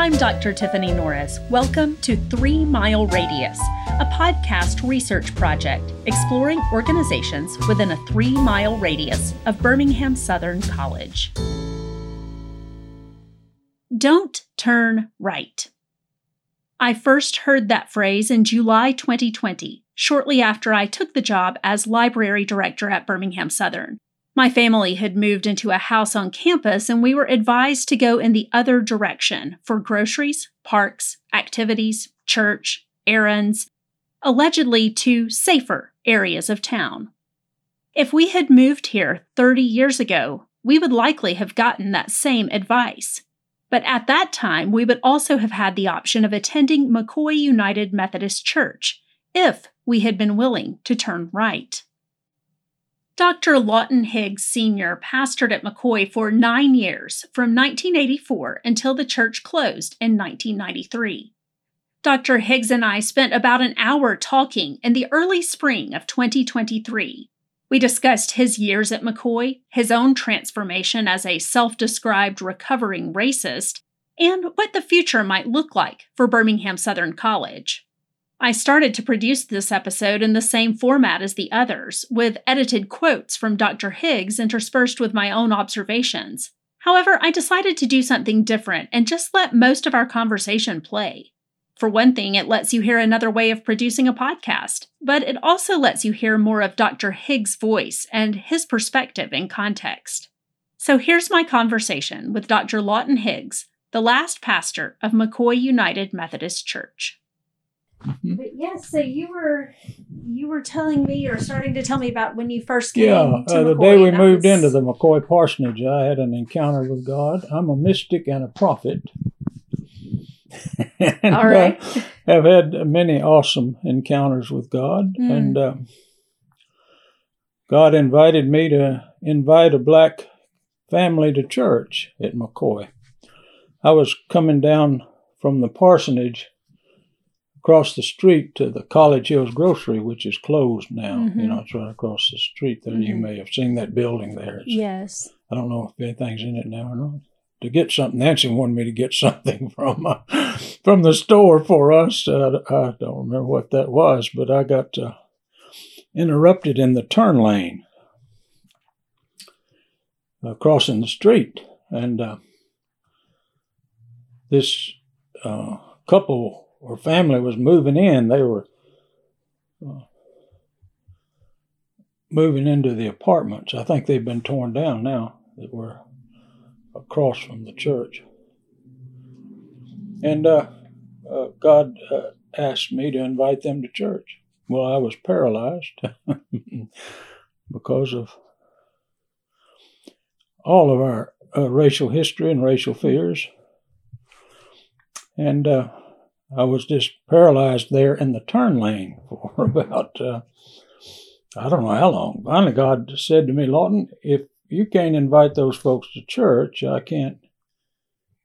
I'm Dr. Tiffany Norris. Welcome to Three Mile Radius, a podcast research project exploring organizations within a three mile radius of Birmingham Southern College. Don't turn right. I first heard that phrase in July 2020, shortly after I took the job as library director at Birmingham Southern. My family had moved into a house on campus, and we were advised to go in the other direction for groceries, parks, activities, church, errands, allegedly to safer areas of town. If we had moved here 30 years ago, we would likely have gotten that same advice. But at that time, we would also have had the option of attending McCoy United Methodist Church if we had been willing to turn right. Dr. Lawton Higgs Sr. pastored at McCoy for nine years, from 1984 until the church closed in 1993. Dr. Higgs and I spent about an hour talking in the early spring of 2023. We discussed his years at McCoy, his own transformation as a self described recovering racist, and what the future might look like for Birmingham Southern College. I started to produce this episode in the same format as the others, with edited quotes from Dr. Higgs interspersed with my own observations. However, I decided to do something different and just let most of our conversation play. For one thing, it lets you hear another way of producing a podcast, but it also lets you hear more of Dr. Higgs' voice and his perspective in context. So here's my conversation with Dr. Lawton Higgs, the last pastor of McCoy United Methodist Church. Mhm. But yes, so you were you were telling me or starting to tell me about when you first came Yeah, uh, the McCoy, day we moved was- into the McCoy parsonage, I had an encounter with God. I'm a mystic and a prophet. And, All right. uh, have had many awesome encounters with God, Mm. and uh, God invited me to invite a black family to church at McCoy. I was coming down from the parsonage across the street to the College Hills Grocery, which is closed now. Mhm. You know, it's right across the street there. You Mhm. may have seen that building there. It's, Yes. I don't know if anything's in it now or not. To get something, Nancy wanted me to get something from uh, from the store for us. Uh, I don't remember what that was, but I got uh, interrupted in the turn lane uh, crossing the street, and uh, this uh, couple or family was moving in. They were uh, moving into the apartments. I think they've been torn down now. That were across from the church. And uh, uh, God uh, asked me to invite them to church. Well, I was paralyzed because of all of our uh, racial history and racial fears. And uh, I was just paralyzed there in the turn lane for about, uh, I don't know how long. Finally, God said to me, Lawton, if you can't invite those folks to church, I can't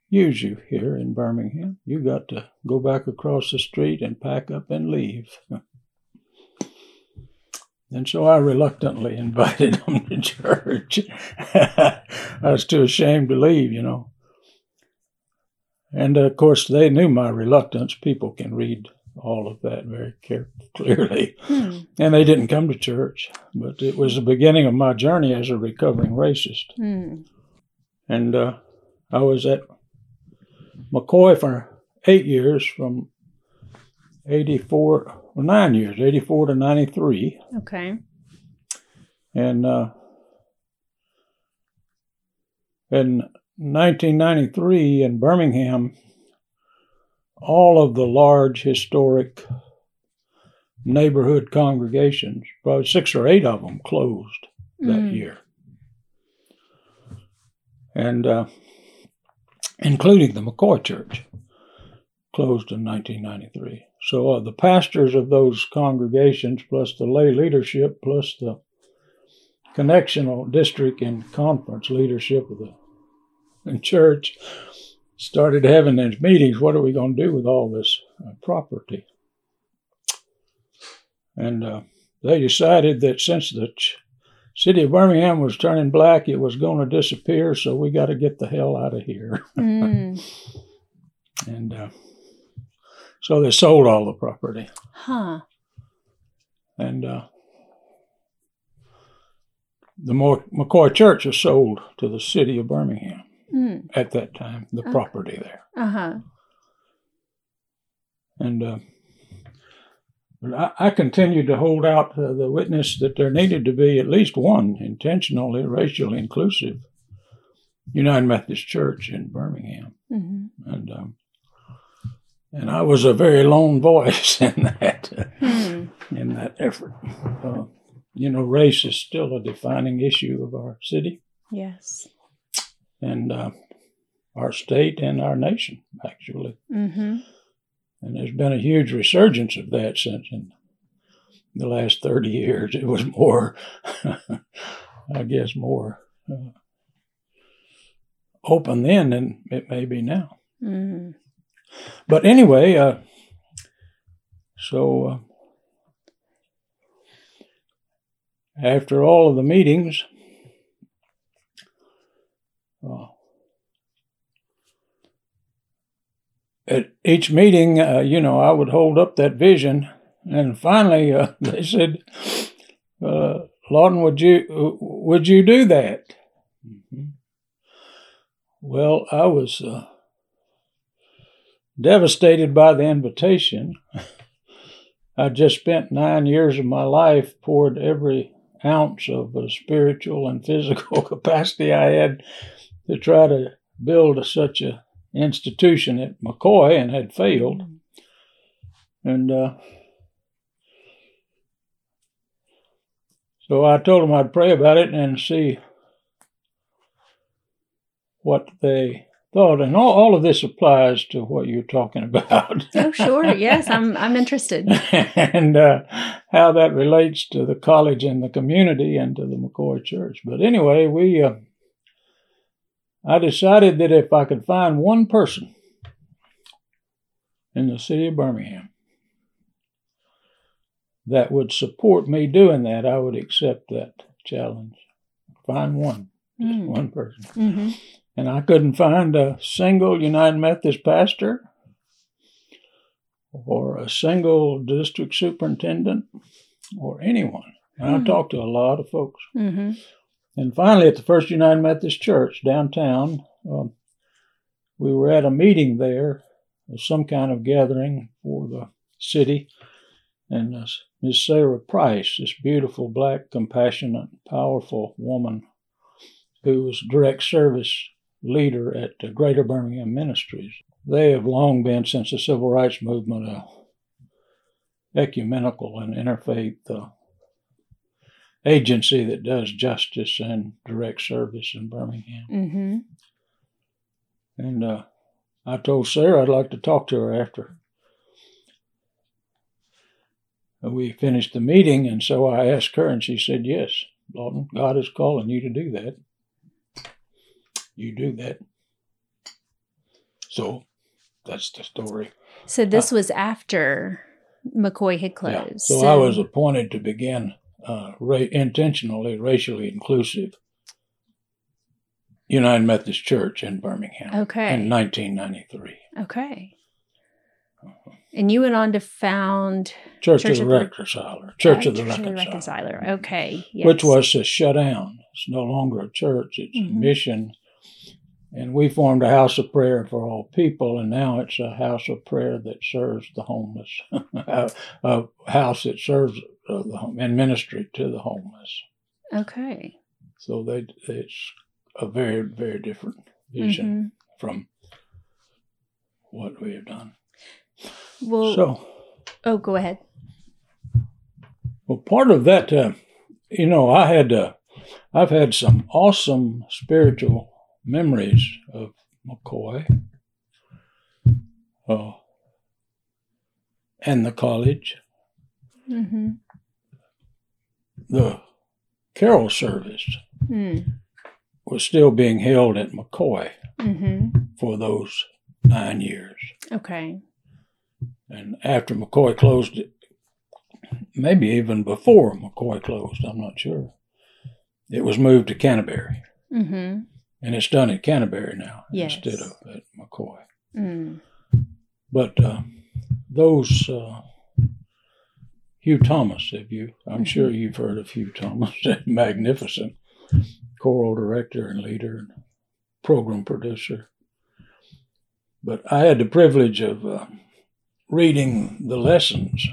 use you here in Birmingham. You got to go back across the street and pack up and leave. And so I reluctantly invited them to church. I was too ashamed to leave, you know. And of course, they knew my reluctance. People can read all of that very care- clearly. Hmm. And they didn't come to church, but it was the beginning of my journey as a recovering racist. Hmm. And uh, I was at McCoy for eight years from 84, well, nine years, 84 to 93. Okay. And uh, in 1993 in Birmingham, all of the large historic neighborhood congregations, probably six or eight of them, closed that Mm. year. And uh, including the McCoy Church, closed in 1993. So uh, the pastors of those congregations, plus the lay leadership, plus the connectional district and conference leadership of the and church, started having these meetings. What are we going to do with all this uh, property? And uh, they decided that since the ch- city of Birmingham was turning black, it was going to disappear. So we got to get the hell out of here. Mm. So they sold all the property. Huh. And uh, the McCoy Church was sold to the city of Birmingham Mm. at that time, the Okay. property there. Uh huh. And uh, but I, I continued to hold out uh, the witness that there needed to be at least one intentionally racially inclusive United Methodist Church in Birmingham. hmm And um, and I was a very lone voice in that Hmm. in that effort. Uh, you know, race is still a defining issue of our city Yes. And uh, our state and our nation, actually. Mm-hmm. And there's been a huge resurgence of that since in the last 30 years. It was more, I guess, more uh, open then than it may be now. Mm-hmm. But anyway, uh, so uh, after all of the meetings, uh, at each meeting, uh, you know, I would hold up that vision, and finally uh, they said, uh, "Lawton, would you would you do that?" Mhm. Well, I was. Uh, devastated by the invitation. I just spent nine years of my life poured every ounce of uh, spiritual and physical capacity I had to try to build such a institution at McCoy and had failed. And uh, so I told them I'd pray about it and see what they thought. And all, all of this applies to what you're talking about. Oh, sure. Yes, I'm. I'm interested. and uh, how that relates to the college and the community and to the McCoy Church. But anyway, we uh, I decided that if I could find one person in the city of Birmingham that would support me doing that, I would accept that challenge. Find one, just Mm. one person. Mm-hmm. And I couldn't find a single United Methodist pastor or a single district superintendent or anyone. And I Hmm. talked to a lot of folks. Mm-hmm. And finally, at the First United Methodist Church downtown, um, we were at a meeting there, some kind of gathering for the city. And uh, Miss Sarah Price, this beautiful, black, compassionate, powerful woman who was direct service leader at the Greater Birmingham Ministries. They have long been, since the Civil Rights Movement, a ecumenical and interfaith uh, agency that does justice and direct service in Birmingham. Mm-hmm. And uh, I told Sarah I'd like to talk to her after we finished the meeting, and so I asked her, and she said, Yes, Lawton, God is calling you to do that. You do that. So that's the story. So this was after McCoy had Yeah. closed. So, I was appointed to begin uh, ra- intentionally racially inclusive United Methodist Church in Birmingham okay. in 1993. okay. And you went on to found Church, Church of the Reconciler. Church uh, of the Church Reconciler. Reconciler. Okay. Yes. Which was to shut down. It's no longer a church, it's Mhm. a mission. And we formed a house of prayer for all people, and now it's a house of prayer that serves the homeless, a, a house that serves uh, the home and ministry to the homeless. okay. So they, it's a very, very different vision Mhm. from what we have done. Well, So, oh, go ahead. well, part of that, uh, you know, I had, uh, I've had some awesome spiritual memories of McCoy, uh, and the college. Mm-hmm. The carol service Mm. was still being held at McCoy Mm-hmm. for those nine years. Okay. And after McCoy closed it, maybe even before McCoy closed, I'm not sure, it was moved to Canterbury. Mm-hmm. And it's done at Canterbury now Yes. instead of at McCoy. Mm. But uh, those uh, Hugh Thomas, if you, I'm mm-hmm. sure you've heard of Hugh Thomas, magnificent choral director and leader and program producer. But I had the privilege of uh, reading the lessons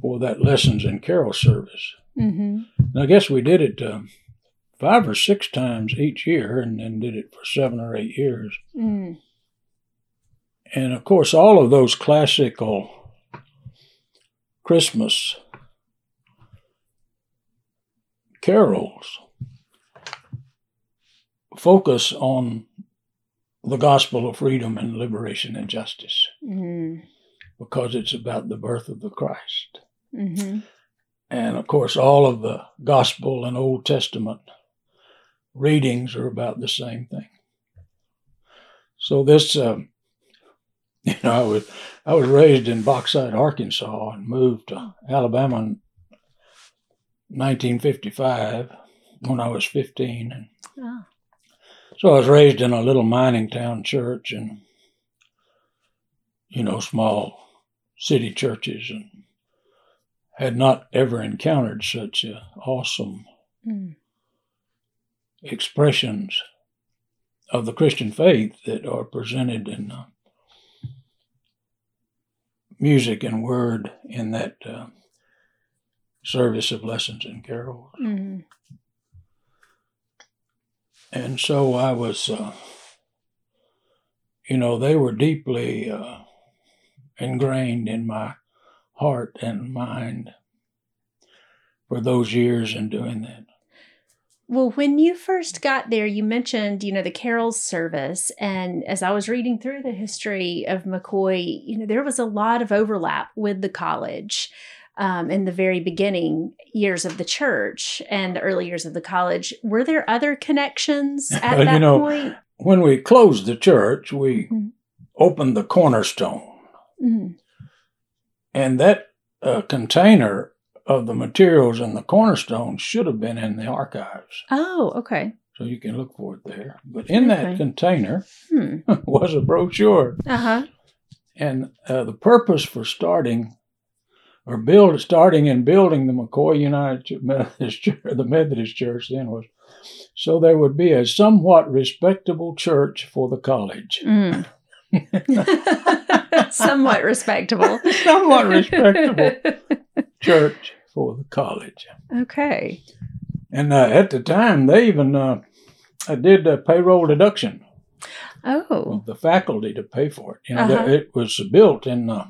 for that lessons and carol service. Mm-hmm. And I guess we did it uh, five or six times each year and then did it for seven or eight years. Mm. And of course, all of those classical Christmas carols focus on the gospel of freedom and liberation and justice mm-hmm. because it's about the birth of the Christ. Mm-hmm. And of course, all of the gospel and Old Testament readings are about the same thing. So this, um, you know, I was I was raised in Bauxite, Arkansas, and moved to Alabama in 1955 when I was 15. And oh. So I was raised in a little mining town church and, you know, small city churches and had not ever encountered such a awesome mm. Expressions of the Christian faith that are presented in uh, music and word in that uh, service of lessons and carols. Mm-hmm. And so I was, uh, you know, they were deeply uh, ingrained in my heart and mind for those years in doing that. Well, when you first got there, you mentioned, you know, the carols service. And as I was reading through the history of McCoy, you know, there was a lot of overlap with the college um, in the very beginning years of the church and the early years of the college. Were there other connections at that you know, point? When we closed the church, we mm-hmm. opened the cornerstone. Mm-hmm. And that uh, container of the materials in the cornerstone should have been in the archives. Oh, okay. So you can look for it there. But in okay. that container hmm. was a brochure. Uh-huh. And uh, the purpose for starting or build starting and building the McCoy United Methodist Church, the Methodist Church then was so there would be a somewhat respectable church for the college. Mm. somewhat respectable. somewhat respectable church for the college. Okay. And uh, at the time, they even uh, did a payroll deduction. Oh. The faculty to pay for it. You know, uh-huh. it was built in uh,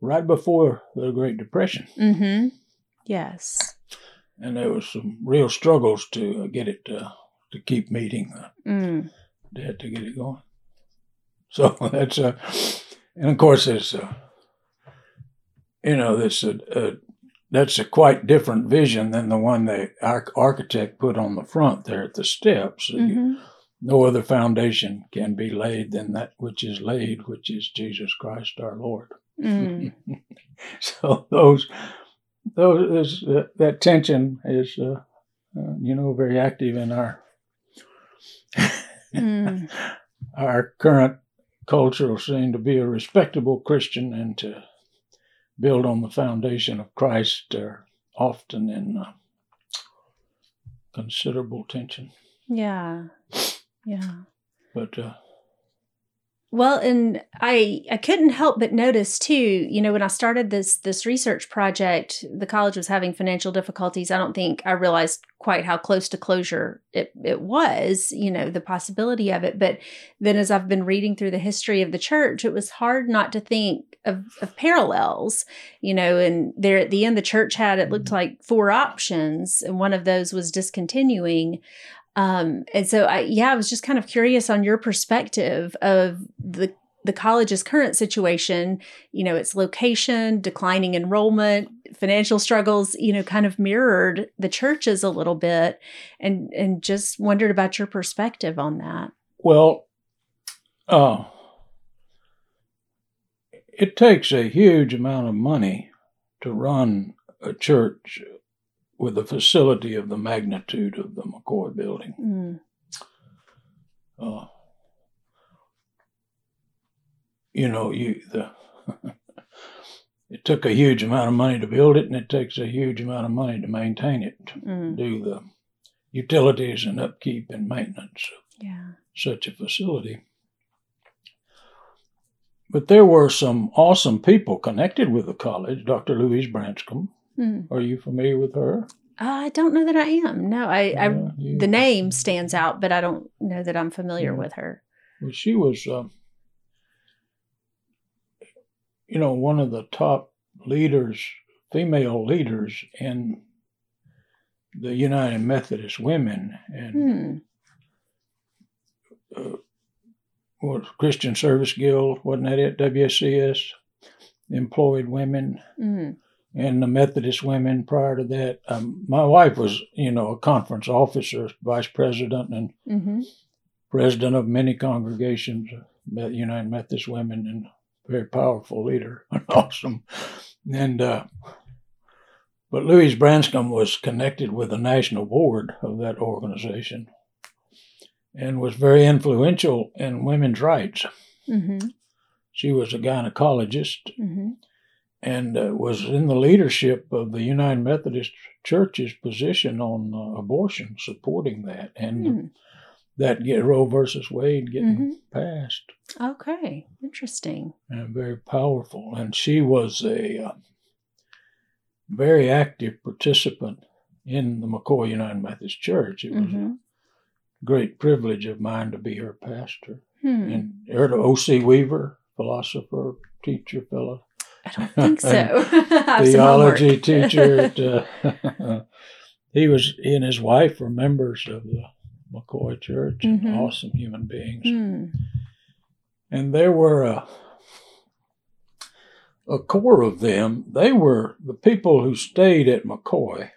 right before the Great Depression. Mm-hmm. Yes. And there was some real struggles to uh, get it uh, to keep meeting the mm. debt to get it going. So that's uh, and of course there's a, you know, this a, a, that's a quite different vision than the one the architect put on the front there at the steps. Mm-hmm. No other foundation can be laid than that which is laid, which is Jesus Christ our Lord. Mm. so those those uh, that tension is uh, uh, you know very active in our mm. our current cultural scene to be a respectable Christian and to build on the foundation of Christ are often in uh, considerable tension. Yeah, yeah. But uh, well, and I I couldn't help but notice too, you know, when I started this this research project, the college was having financial difficulties. I don't think I realized quite how close to closure it it was, you know, the possibility of it. But then as I've been reading through the history of the church, it was hard not to think of, of parallels, you know, and there at the end the church had it looked mm-hmm. like four options, and one of those was discontinuing. Um, and so I, yeah, I was just kind of curious on your perspective of the the college's current situation, you know, its location, declining enrollment, financial struggles, you know, kind of mirrored the churches a little bit and and just wondered about your perspective on that. Well, uh, it takes a huge amount of money to run a church with a facility of the magnitude of the McCoy building. Mm. Uh, you know, you the it took a huge amount of money to build it, and it takes a huge amount of money to maintain it, Mm. do the utilities and upkeep and maintenance of Yeah. such a facility. But there were some awesome people connected with the college. Dr. Louise Branscomb. Mm. Are you familiar with her? I don't know that I am. No, I, I Yeah, you- the name stands out, but I don't know that I'm familiar Yeah. with her. Well, she was, uh, you know, one of the top leaders, female leaders in the United Methodist Women and Hmm. uh, what Christian Service Guild, wasn't that it? WSCS, employed women, Mm. And the Methodist women prior to that. Um, my wife was, you know, a conference officer, vice president, and hmm president of many congregations, United Methodist Women, and very powerful leader, awesome. And uh, but Louise Branscomb was connected with the national board of that organization, and was very influential in women's rights. hmm She was a gynecologist hmm and uh, was in the leadership of the United Methodist Church's position on uh, abortion, supporting that, and Hmm. that get Roe versus Wade getting hmm passed. Okay. Interesting. and very powerful. And she was a uh, very active participant in the McCoy United Methodist Church. It was hmm a great privilege of mine to be her pastor. Hmm. And of O.C. Weaver, philosopher, teacher, fellow, I don't think so. I have some theology teacher. At, uh, he was he and his wife were members of the McCoy Church. Mhm. Awesome human beings. Hmm. and there were a, a core of them. They were the people who stayed at McCoy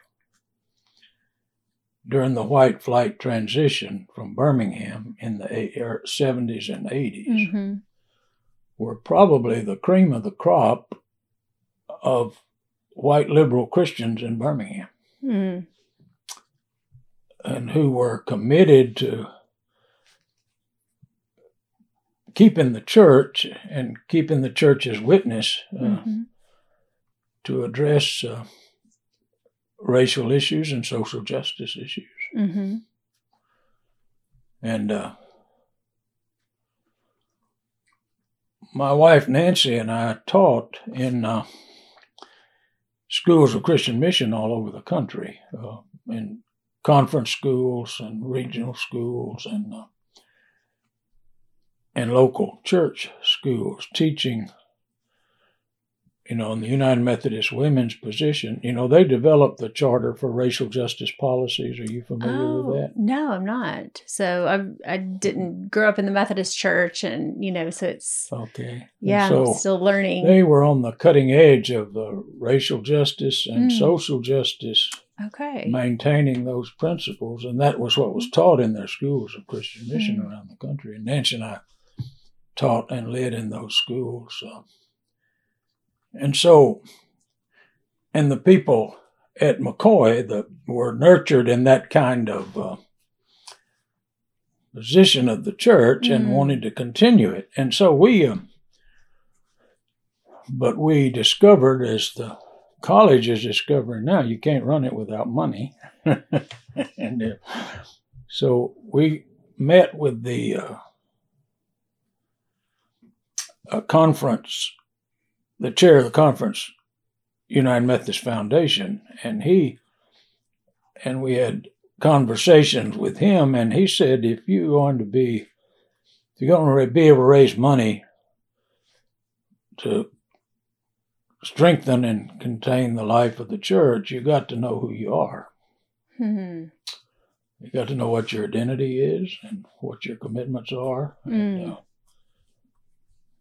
during the white flight transition from Birmingham in the er, 70s and 80s hmm were probably the cream of the crop of white liberal Christians in Birmingham Hmm. and who were committed to keeping the church and keeping the church's witness uh, hmm to address uh, racial issues and social justice issues. hmm And uh, my wife Nancy and I taught in uh, schools of Christian mission all over the country, uh, in conference schools and regional schools and uh, and local church schools, teaching. You know, in the United Methodist Women's position, you know, they developed the Charter for Racial Justice Policies. Are you familiar Oh, with that? no, I'm not. So I I didn't grow up in the Methodist church, and you know, so it's Okay. Yeah, So I'm still learning. they were on the cutting edge of the racial justice and Mm. social justice, okay. maintaining those principles, and that was what was taught in their schools of Christian mission Mm. around the country. And Nancy and I taught and led in those schools, uh, and so, and the people at McCoy that were nurtured in that kind of uh, position of the church and Mm. wanted to continue it, and so we. Um, but we discovered, as the college is discovering now, you can't run it without money. and uh, so we met with the uh, a conference, the chair of the conference, United Methodist Foundation, and he, and we had conversations with him, and he said, if you're going to be, if you're going to be able to raise money to strengthen and contain the life of the church, you got to know who you are. Hmm. You got to know what your identity is and what your commitments are, and, Mm. uh,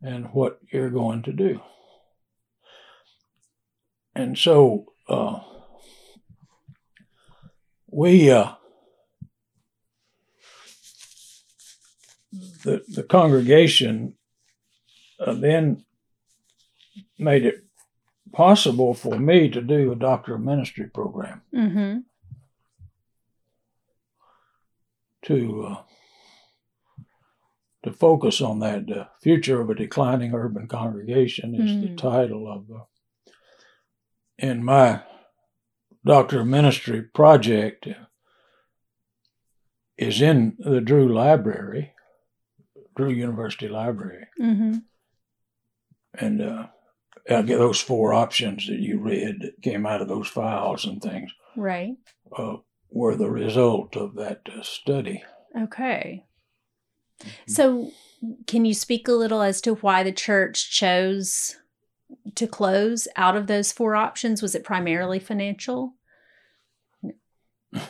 and what you're going to do. And so uh, we, uh, the the congregation, uh, then made it possible for me to do a doctor of ministry program. hmm to uh, to focus on that. The future of a declining urban congregation is the Hmm. title of the. In my doctor of ministry project is in the Drew Library, Drew University Library, Mm-hmm. and uh, I get those four options that you read that came out of those files and things Right. uh, were the result of that uh, study. Okay. So, can you speak a little as to why the church chose to close out of those four options? Was it primarily financial?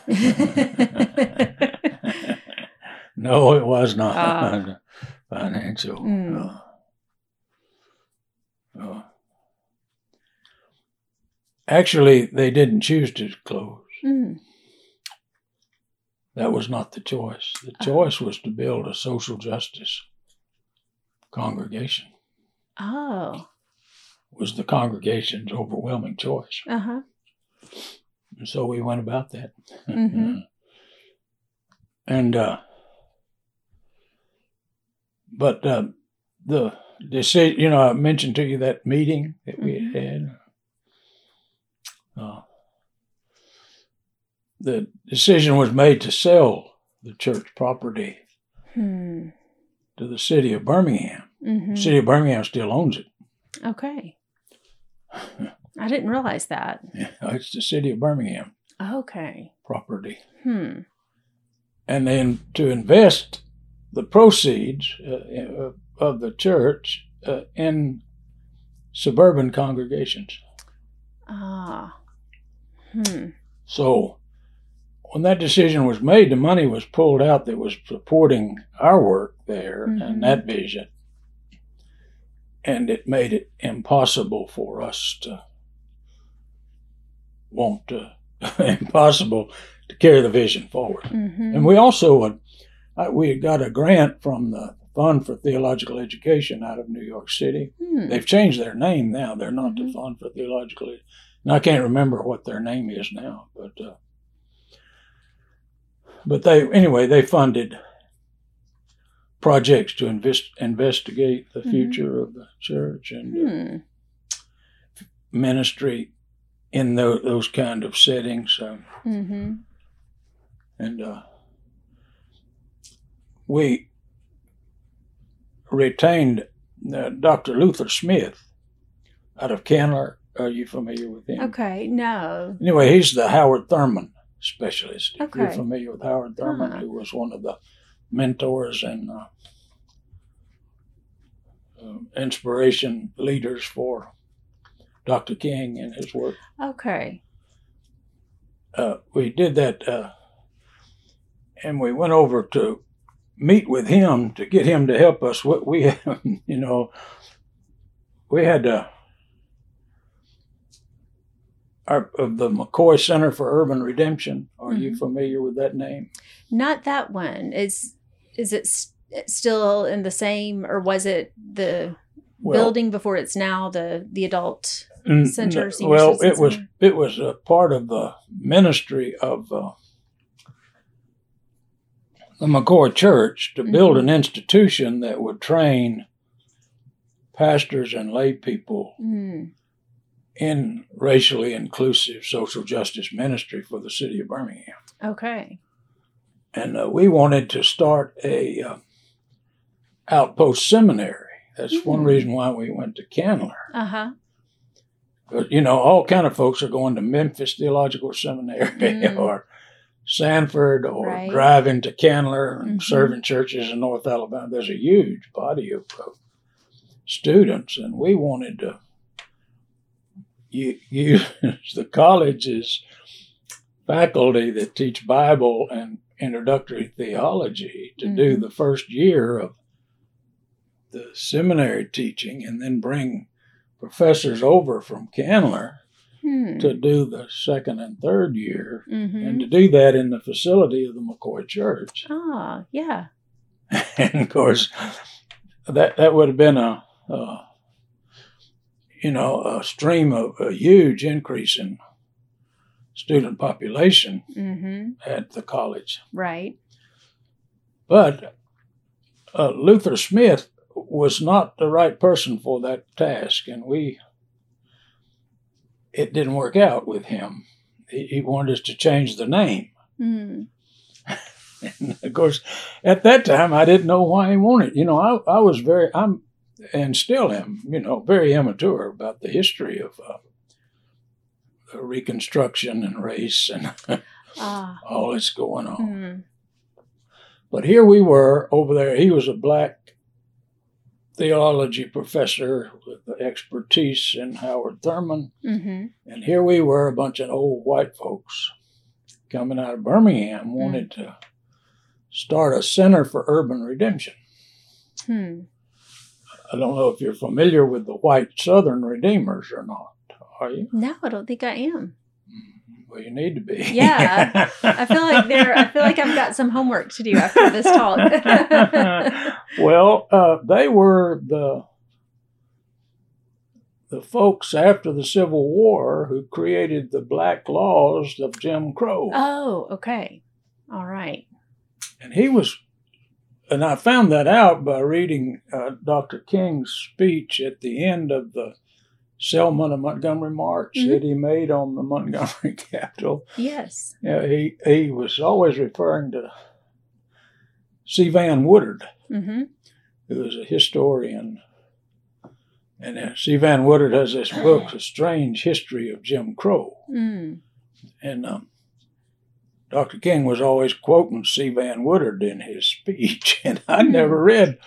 no, it was not Ah. financial. Mm. Uh, uh, actually, they didn't choose to close. Mm. That was not the choice. The Oh. choice was to build a social justice congregation. Oh. Was the congregation's overwhelming choice, Uh huh. and so we went about that. Mm-hmm. and uh, but uh, the decision, you know, I mentioned to you that meeting that we Mhm. had. Uh, the decision was made to sell the church property Hmm. to the city of Birmingham. Mm-hmm. The city of Birmingham still owns it. Okay. I didn't realize that. It's the city of Birmingham Okay. property. Hmm. And then to invest the proceeds uh, of the church uh, in suburban congregations. Ah. Hmm. So when that decision was made, the money was pulled out that was supporting our work there Mhm. and that vision. And it made it impossible for us to want to, impossible to carry the vision forward. Mm-hmm. And we also had, uh, we had got a grant from the Fund for Theological Education out of New York City. hmm. They've changed their name now. They're not the Mhm. Fund for Theological. And I can't remember what their name is now, but uh, but they anyway they funded projects to invest, investigate the Mhm. future of the church and uh, Hmm. ministry in tho- those kind of settings. So, Mm-hmm. and uh, we retained uh, Dr. Luther Smith out of Candler. Are you familiar with him? Okay. No. Anyway, he's the Howard Thurman specialist. If you're familiar with Howard Thurman, Uh-huh. who was one of the mentors and uh, uh, inspiration leaders for Dr. King and his work. Okay. uh, we did that, uh, and we went over to meet with him to get him to help us. What we, you know, we had uh, our of the McCoy Center for Urban Redemption. Are you Mhm. familiar with that name? Not that one. Is is it s- still in the same, or was it the Well, building before it's now the the adult? n- Center, n- well, it was it was a part of the ministry of uh, the McCoy Church to build Mhm. an institution that would train pastors and lay people Mm. in racially inclusive social justice ministry for the city of Birmingham. Okay. And uh, we wanted to start a uh, outpost seminary. That's one Mhm. reason why we went to Candler. Uh huh. But, you know, all kind of folks are going to Memphis Theological Seminary Mm. or Samford or Right. driving to Candler and Mhm. serving churches in North Alabama. There's a huge body of, of students, and we wanted to use the college's faculty that teach Bible and introductory theology to do Mhm. the first year of the seminary teaching and then bring professors over from Candler Hmm. to do the second and third year, Mm-hmm. and to do that in the facility of the McCoy Church. Ah, yeah. and of course, that that would have been a, a you know a stream of a huge increase in student population Mm-hmm. at the college. Right. But uh, Luther Smith was not the right person for that task, and we it didn't work out with him. He, he wanted us to change the name. Mm. And of course, at that time, I didn't know why he wanted. You know, I, I was very, I'm, and still am, you know, very immature about the history of uh, Reconstruction and race and Ah. all that's going on. Mm. But here we were over there. He was a black theology professor with expertise in Howard Thurman. hmm And here we were, a bunch of old white folks coming out of Birmingham, wanted to start a center for urban redemption. Hmm. I don't know if you're familiar with the white Southern Redeemers or not. Are you? No, I don't think I am. Well, you need to be. Yeah. I feel like there. I feel like I've got some homework to do after this talk. well, uh, they were the the folks after the Civil War who created the black laws of Jim Crow. oh, okay. All right. And he was, and I found that out by reading uh, Dr. King's speech at the end of the Selma to Montgomery March Mhm. that he made on the Montgomery Capitol. Yes. Yeah, he, he was always referring to C. Vann Woodward, Mm-hmm. who is a historian. And uh, C. Vann Woodward has this book, A Strange History of Jim Crow. Mm. And um, Dr. King was always quoting C. Vann Woodward in his speech, and I Hmm. never read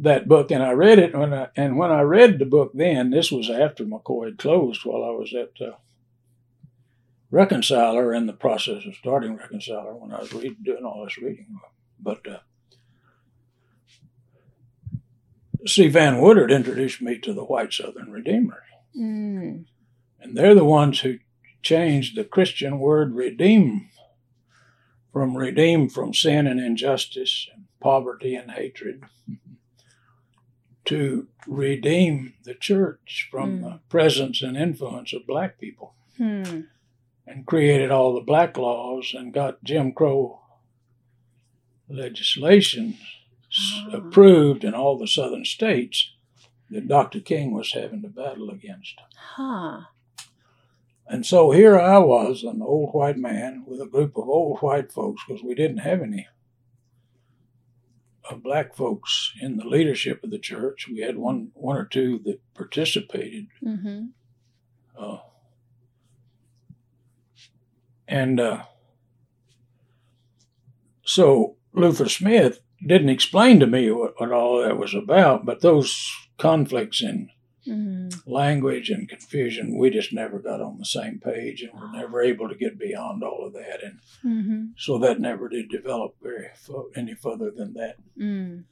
that book. And I read it when I and when I read the book. Then this was after McCoy had closed, while I was at uh, Reconciler in the process of starting Reconciler when I was reading, doing all this reading. But uh, C. Vann Woodward introduced me to the White Southern Redeemers. Mm. And they're the ones who changed the Christian word redeem from redeem from sin and injustice and poverty and hatred to redeem the church from Mm. the presence and influence of black people Hmm. and created all the black laws and got Jim Crow legislation Ah. approved in all the southern states that Dr. King was having to battle against. Huh. And so here I was, an old white man with a group of old white folks, because we didn't have any uh, black folks in the leadership of the church. We had one, one or two that participated, Mm-hmm. uh, and uh, so Luther Smith didn't explain to me what, what all that was about, but those conflicts in Mm-hmm. language and confusion, we just never got on the same page and were never able to get beyond all of that. And Mm-hmm. so that never did develop very any further than that. Mm.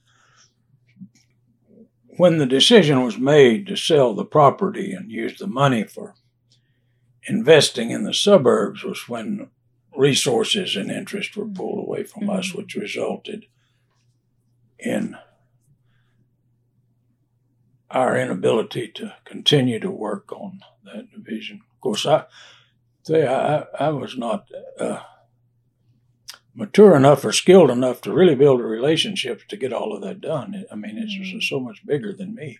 When the decision was made to sell the property and use the money for investing in the suburbs was when resources and interest were pulled away from us, Mhm. which resulted in our inability to continue to work on that division. Of course, I say I, I was not uh, mature enough or skilled enough to really build a relationship to get all of that done. I mean, it's Mm. so much bigger than me,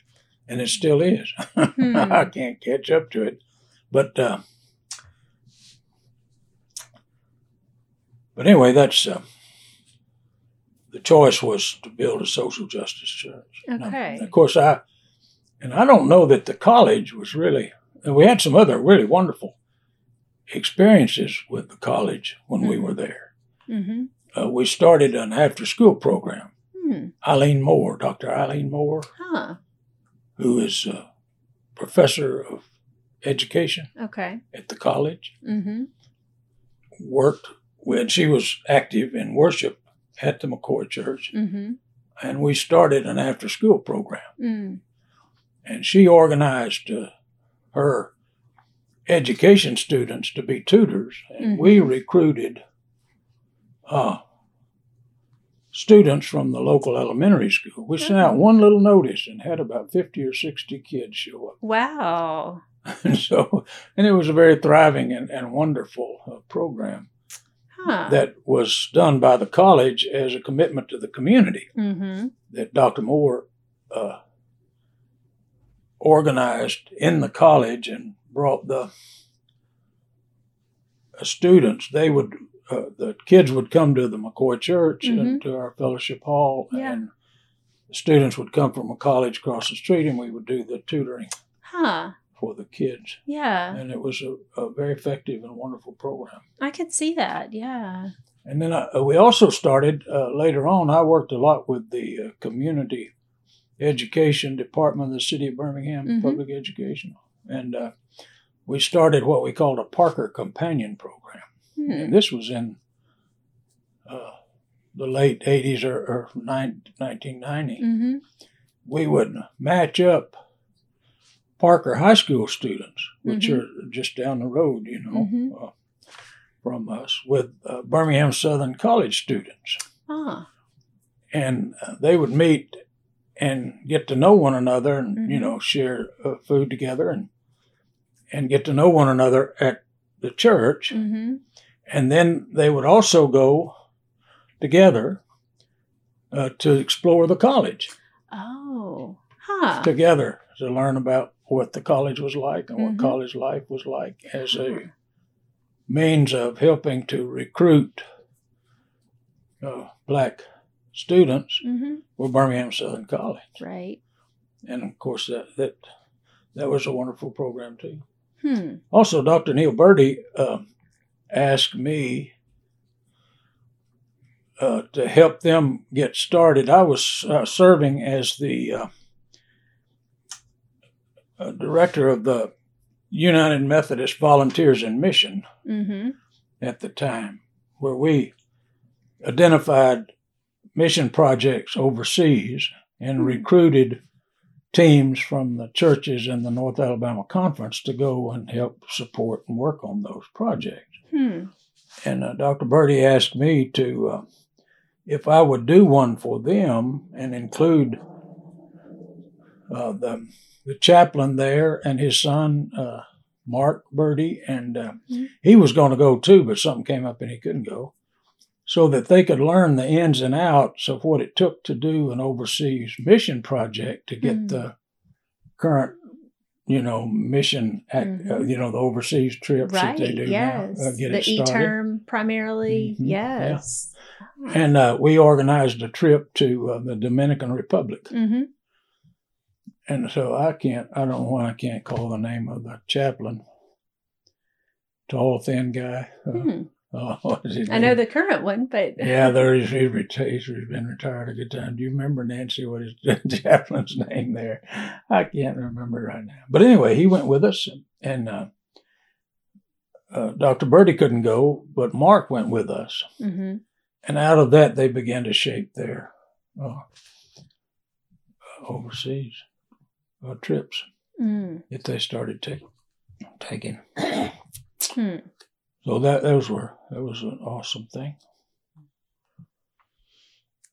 and it still is. Hmm. I can't catch up to it, but uh, but anyway, that's uh, the choice was to build a social justice church. Now, Okay. of course, I and I don't know that the college was really. We had some other really wonderful experiences with the college when we Mhm. were there. Mm-hmm. Uh, we started an after-school program. Hmm. Eileen Moore, Dr. Eileen Moore, Huh. who is a professor of education Okay. at the college, Mm-hmm. worked when she was active in worship at the McCoy Church, Mm-hmm. and we started an after-school program. Mm. And she organized uh, her education students to be tutors, and we recruited uh, students from the local elementary school. We sent out Oh. one little notice and had about fifty or sixty kids show up, Wow. and so and it was a very thriving and, and wonderful uh, program. Huh. that was done by the college as a commitment to the community mm-hmm. that Dr. Moore uh, organized in the college and brought the uh, students. They would, uh, the kids would come to the McCoy Church and to our fellowship hall, Mm-hmm. Yeah. and the students would come from a college across the street, and we would do the tutoring Huh. for the kids. Yeah. And it was a, a very effective and wonderful program. I could see that. Yeah. And then I, we also started uh, later on. I worked a lot with the uh, community education department of the city of Birmingham, Mhm. public education, and uh, we started what we called a Parker Companion Program. Hmm. And this was in uh, the late '80s or, or nine, 1990. Mm-hmm. We would match up Parker High School students, which Mhm. are just down the road, you know. Mhm. Uh, from us with uh, Birmingham Southern College students. Ah. and uh, they would meet and get to know one another and you Mhm. know share uh, food together and and get to know one another at the church Mm-hmm. and then they would also go together uh, to explore the college Oh. Huh. together to learn about what the college was like and what Mhm. college life was like as a means of helping to recruit uh, black students Mm-hmm. for Birmingham Southern College. Right. and of course that that that was a wonderful program too. Hmm. Also, Dr. Neal Berte uh, asked me uh, to help them get started. I was uh, serving as the uh, uh, director of the United Methodist Volunteers in Mission Mm-hmm. at the time, where we identified mission projects overseas and Hmm. recruited teams from the churches in the North Alabama Conference to go and help support and work on those projects. Hmm. And uh, Dr. Berte asked me to, uh, if I would do one for them and include uh, the, the chaplain there and his son, uh, Mark Berte, and uh, Mhm. he was going to go too, but something came up and he couldn't go, so that they could learn the ins and outs of what it took to do an overseas mission project to get Mhm. the current, you know, mission, act, uh, Mhm. you know, the overseas trips Right. that they do yes. now, uh, get the it e started. term primarily. Mhm. Yeah. Yes. And uh, we organized a trip to uh, the Dominican Republic. Mm-hmm. And so I can't, I don't know why I can't call the name of the chaplain. Tall, thin guy. Uh, Hmm. his I know the current one, but Yeah, there is. He's, reti- he's been retired a good time. Do you remember Nancy? What is the chaplain's name there? I can't remember right now. But anyway, he went with us, and uh, uh, Dr. Berte couldn't go, but Mark went with us. hmm And out of that, they began to shape their uh, overseas uh, trips mm. that they started ta- taking. Hmm. So that those were that was an awesome thing.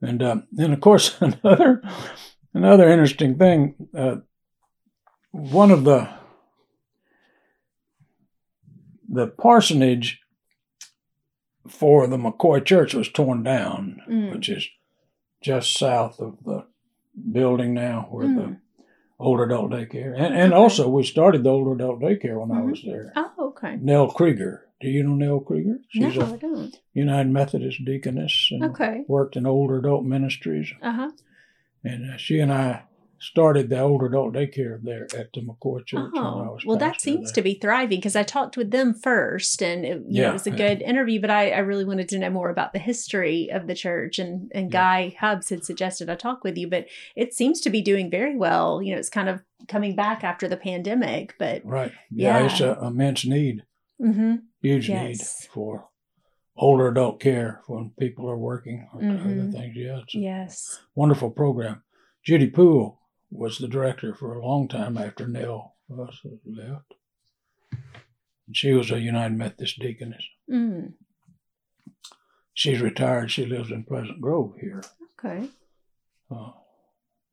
And um, then, of course, another another interesting thing. Uh, one of the the parsonage for the McCoy Church was torn down, Mm. which is just south of the building now where Mm. the older adult daycare. And, and Okay. also, we started the older adult daycare when I Mhm. was there. Oh, okay. Nell Krieger. Do you know Nell Krieger? She's no, a I don't. United Methodist deaconess and Okay. worked in older adult ministries. Uh huh. And uh, she and I started the older adult daycare there at the McCoy Church. when I Oh, was well, that seems there. to be thriving because I talked with them first, and it, you know, Yeah, it was a yeah. good interview. But I, I really wanted to know more about the history of the church, and and Yeah. Guy Hubbs had suggested I talk with you, but it seems to be doing very well. You know, it's kind of coming back after the pandemic, but Right. Yeah, Yeah. it's an immense need, hmm huge Yes. need for older adult care when people are working or other Mhm. things. Yeah, it's a yes, wonderful program. Judy Poole was the director for a long time after Nell was left. And she was a United Methodist deaconess. mm. She's retired. She lives in Pleasant Grove here. okay, Uh,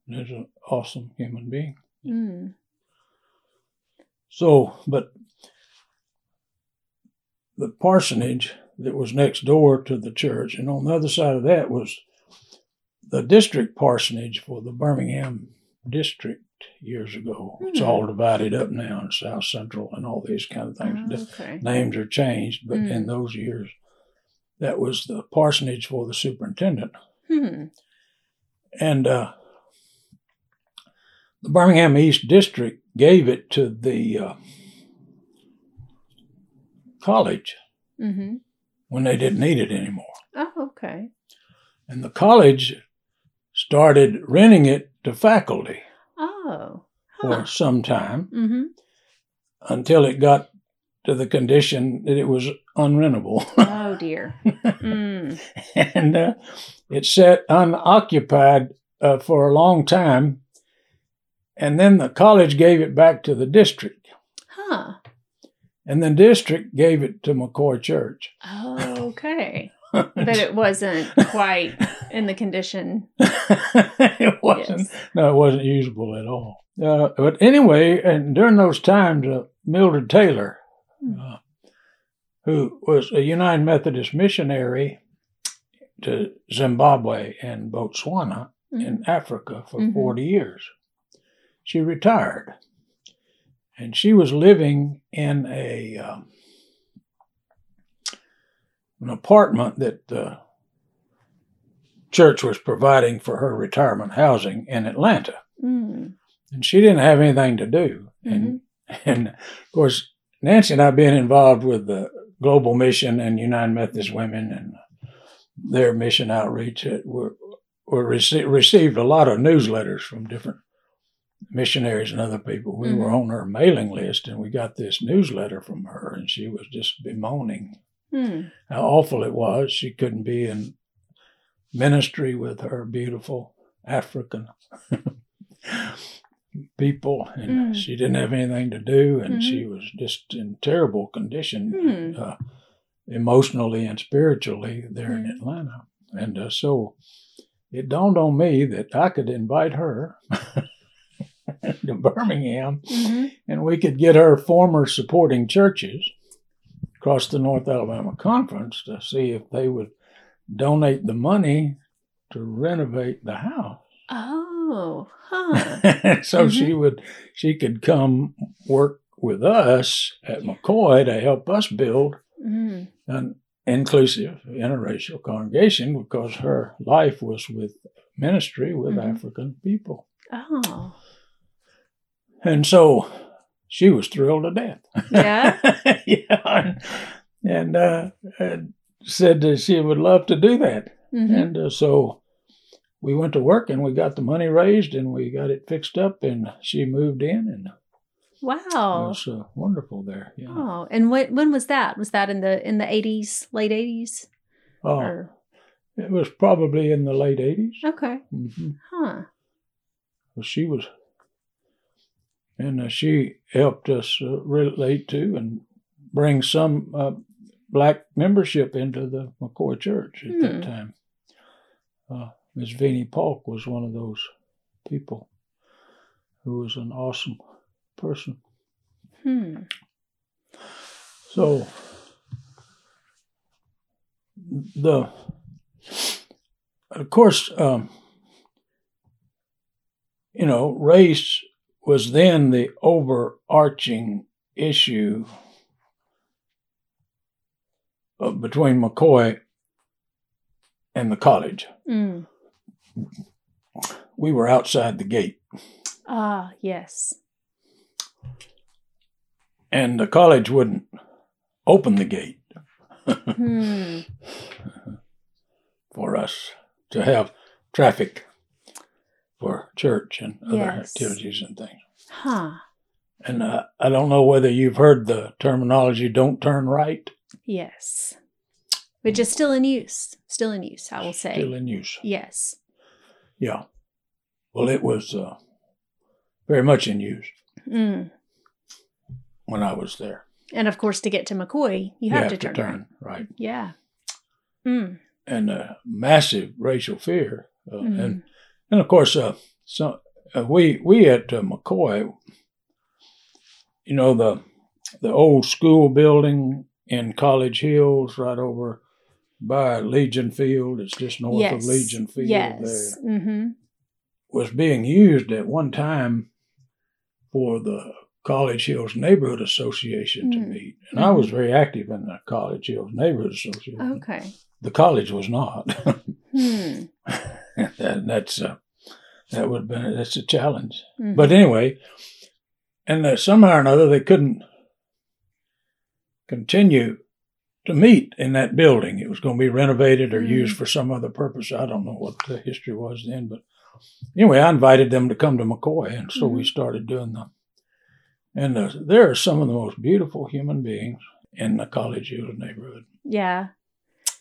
is an awesome human being. mm. So, but the parsonage that was next door to the church, and on the other side of that was the district parsonage for the Birmingham district years ago. It's Hmm. all divided up now in South Central and all these kind of things. The okay. names are changed, but Mm. in those years, that was the parsonage for the superintendent. Hmm. And uh, the Birmingham East District gave it to the uh, college Mm-hmm. when they didn't need it anymore. Oh, okay. And the college started renting it to faculty Oh. for some time Mm-hmm. until it got to the condition that it was unrentable. Oh dear. Mm. and uh, it sat unoccupied uh, for a long time. And then the college gave it back to the district. Huh. And then district gave it to McCoy Church. Oh, okay. But it wasn't quite in the condition. it wasn't. Yes. No, it wasn't usable at all. Uh, but anyway, and during those times, uh, Mildred Taylor, Hmm. uh, who was a United Methodist missionary to Zimbabwe and Botswana in Africa for Mhm. 40 years, she retired. And she was living in a um, an apartment that the church was providing for her retirement housing in Atlanta. Mm. And she didn't have anything to do. And, and of course, Nancy and I being involved with the Global Mission and United Methodist Women and their mission outreach. It were, were rece- received a lot of newsletters from different missionaries and other people. We were on her mailing list and we got this newsletter from her and she was just bemoaning Mm. how awful it was. She couldn't be in ministry with her beautiful African people, and Mm. she didn't have anything to do, and Mhm. she was just in terrible condition, Mm. uh, emotionally and spiritually, there in Mm. Atlanta. And uh, so it dawned on me that I could invite her to Birmingham hmm and we could get her former supporting churches across the North Alabama Conference to see if they would donate the money to renovate the house. Oh, huh. so she would she could come work with us at McCoy to help us build Mm. an inclusive interracial congregation because her life was with ministry with Mhm. African people. Oh, And so she was thrilled to death. yeah. yeah. And, and, uh, and said that she would love to do that. hmm And uh, so we went to work and we got the money raised and we got it fixed up and she moved in and wow it was uh, wonderful there. Yeah. Oh, and when when was that? Was that in the in the eighties, late eighties? Oh, Or it was probably in the late 80s. okay, hmm huh? Well, she was, and uh, she helped us uh, relate to and bring some uh, black membership into the McCoy Church at Hmm. that time. Uh, Miss Vinnie Polk was one of those people who was an awesome person. Hmm. So the of course um, you know race was then the overarching issue between McCoy and the college. Mm. We were outside the gate, Ah, yes. and the college wouldn't open the gate Hmm. for us to have traffic for church and other Yes. activities and things. Huh. And uh, I don't know whether you've heard the terminology "don't turn right." Yes. Which is still in use. Still in use, I will say. Still in use. yes. Yeah. Well, it was uh, very much in use Mm. when I was there. And of course, to get to McCoy, you have, to, turn, right. right. Yeah. Mm. And uh, massive racial fear, uh, Mhm. and and of course, uh, so uh, we we at uh, McCoy, you know the the old school building in College Hills, right over by Legion Field. It's just north yes. of Legion Field. Yes. There Mm-hmm. was being used at one time for the College Hills Neighborhood Association to Mm. meet, and I was very active in the College Hills Neighborhood Association. Okay. The college was not. Hmm. that, that's uh, that would have been that's a challenge. Mhm. But anyway, and uh, somehow or another they couldn't continue to meet in that building. It was going to be renovated or Mm. used for some other purpose. I don't know what the history was then, but anyway, I invited them to come to McCoy, and so we Mhm. started doing them. And uh, there are some of the most beautiful human beings in the College Hills neighborhood. yeah.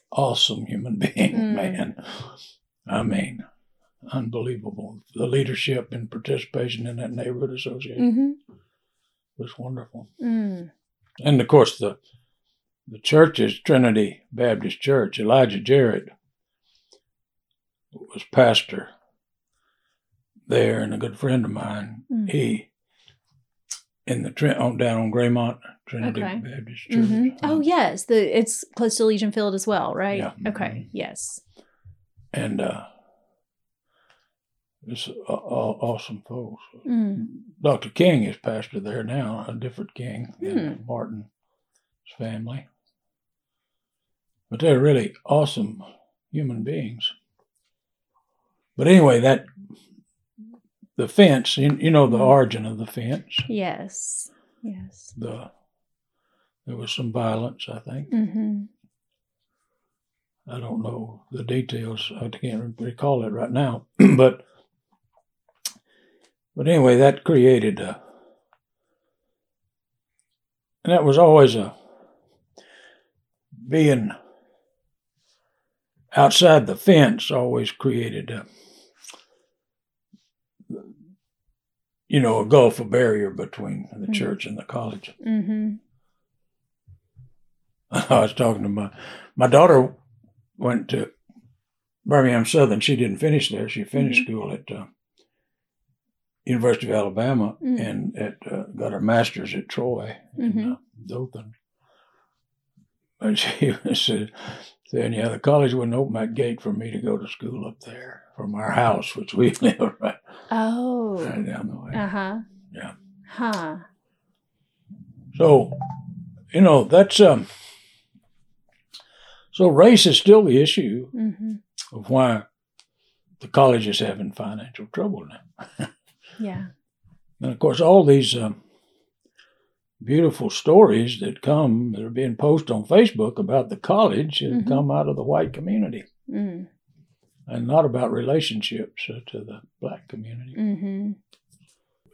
Awesome human beings, Mm. man. I mean, unbelievable. The leadership and participation in that neighborhood association Mm-hmm. was wonderful. Mm. And of course, the the church is Trinity Baptist Church. Elijah Jarrett was pastor there, and a good friend of mine. Mm. He in the on down on Graymont Trinity Okay. Baptist Church. hmm Oh yes, the it's close to Legion Field as well, right? Yeah. Okay. Yes. And uh, it's a- a- awesome folks. Mm. Dr. King is pastor there now, a different King than Hmm. Martin's family. But they're really awesome human beings. But anyway, that the fence, you, you know the Mhm. origin of the fence. Yes. Yes. The there was some violence, I think. Mm-hmm. I don't know the details. I can't recall it right now. but but anyway, that created a and that was always a being outside the fence always created a you know a gulf a barrier between the Mhm. church and the college Mm-hmm. I was talking to my my daughter went to Birmingham Southern. She didn't finish there. She finished school at uh, University of Alabama Mm. and at uh, got her master's at Troy in Mhm. uh, Dothan. But she said, saying, "Yeah, the college wouldn't open that gate for me to go to school up there from our house, which we live right, Oh. right down the way." Uh huh. Yeah. Huh. So, you know, that's um. So race is still the issue Mm-hmm. of why the college is having financial trouble now. Yeah. And of course, all these um, beautiful stories that come that are being posted on Facebook about the college Mhm. come out of the white community Mm. and not about relationships uh, to the black community. Mm-hmm.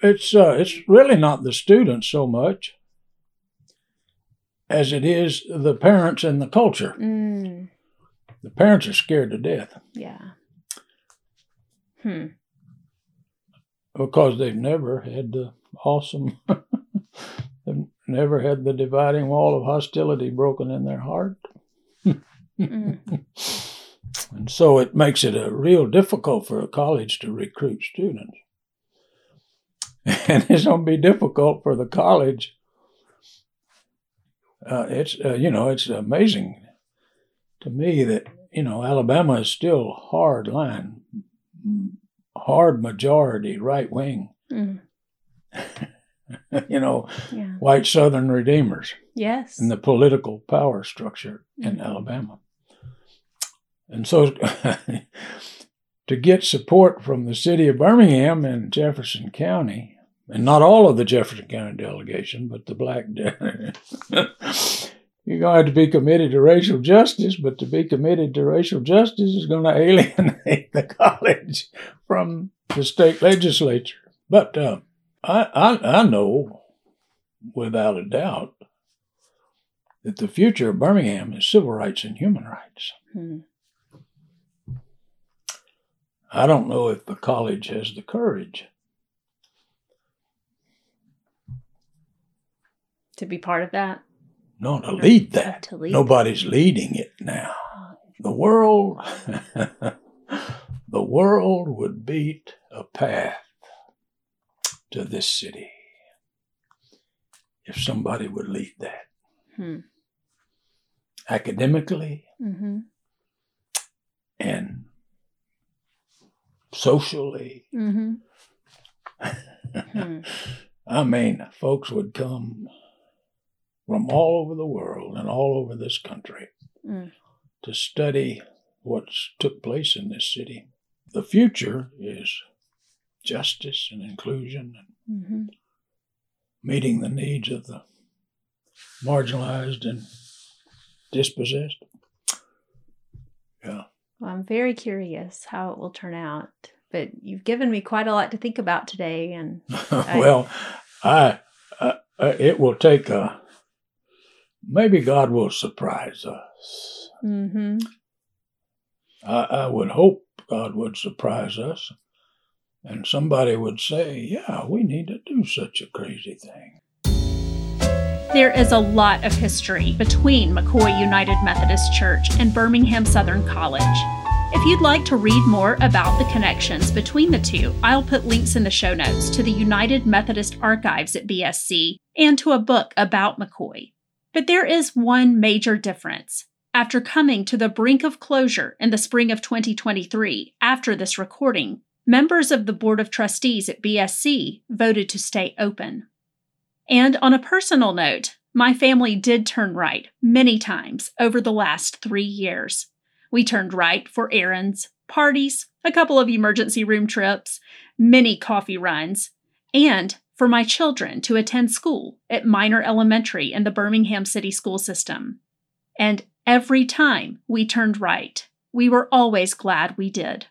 It's uh, it's really not the students so much as it is the parents and the culture. Mm. The parents are scared to death Yeah. Hmm. because they've never had the awesome, they've never had the dividing wall of hostility broken in their heart. Mm. And so it makes it a real difficult for a college to recruit students. And it's going to be difficult for the college. Uh, it's, uh, you know, it's amazing to me that, you know, Alabama is still hard line, hard majority right wing, Mm. you know, Yeah. white Southern redeemers Yes. in the political power structure in Mhm. Alabama. And so to get support from the city of Birmingham and Jefferson County, and not all of the Jefferson County delegation, but the black, de- you're going to have to be committed to racial justice, but to be committed to racial justice is going to alienate the college from the state legislature. But uh, I, I, I know without a doubt that the future of Birmingham is civil rights and human rights. Hmm. I don't know if the college has the courage. To be part of that. No, to lead that. To lead. Nobody's leading it now. The world, the world would beat a path to this city if somebody would lead that. Hmm. academically Mm-hmm. and socially. Mm-hmm. Hmm. I mean, folks would come from all over the world and all over this country Mm. to study what's took place in this city. The future is justice and inclusion and Mm-hmm. meeting the needs of the marginalized and dispossessed. Yeah. Well, I'm very curious how it will turn out. But you've given me quite a lot to think about today, and well, I, uh, uh, it will take a, maybe God will surprise us. mm-hmm. I, I would hope God would surprise us and somebody would say, yeah, we need to do such a crazy thing. There is a lot of history between McCoy United Methodist Church and Birmingham Southern College. If you'd like to read more about the connections between the two, I'll put links in the show notes to the United Methodist Archives at BSC and to a book about McCoy. But there is one major difference. After coming to the brink of closure in the spring of 2023, after this recording, members of the Board of Trustees at BSC voted to stay open. And on a personal note, my family did turn right many times over the last three years. We turned right for errands, parties, a couple of emergency room trips, many coffee runs, and for my children to attend school at Minor Elementary in the Birmingham City School System. And every time we turned right, we were always glad we did.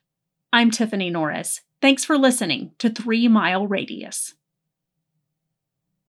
I'm Tiffany Norris. Thanks for listening to Three Mile Radius.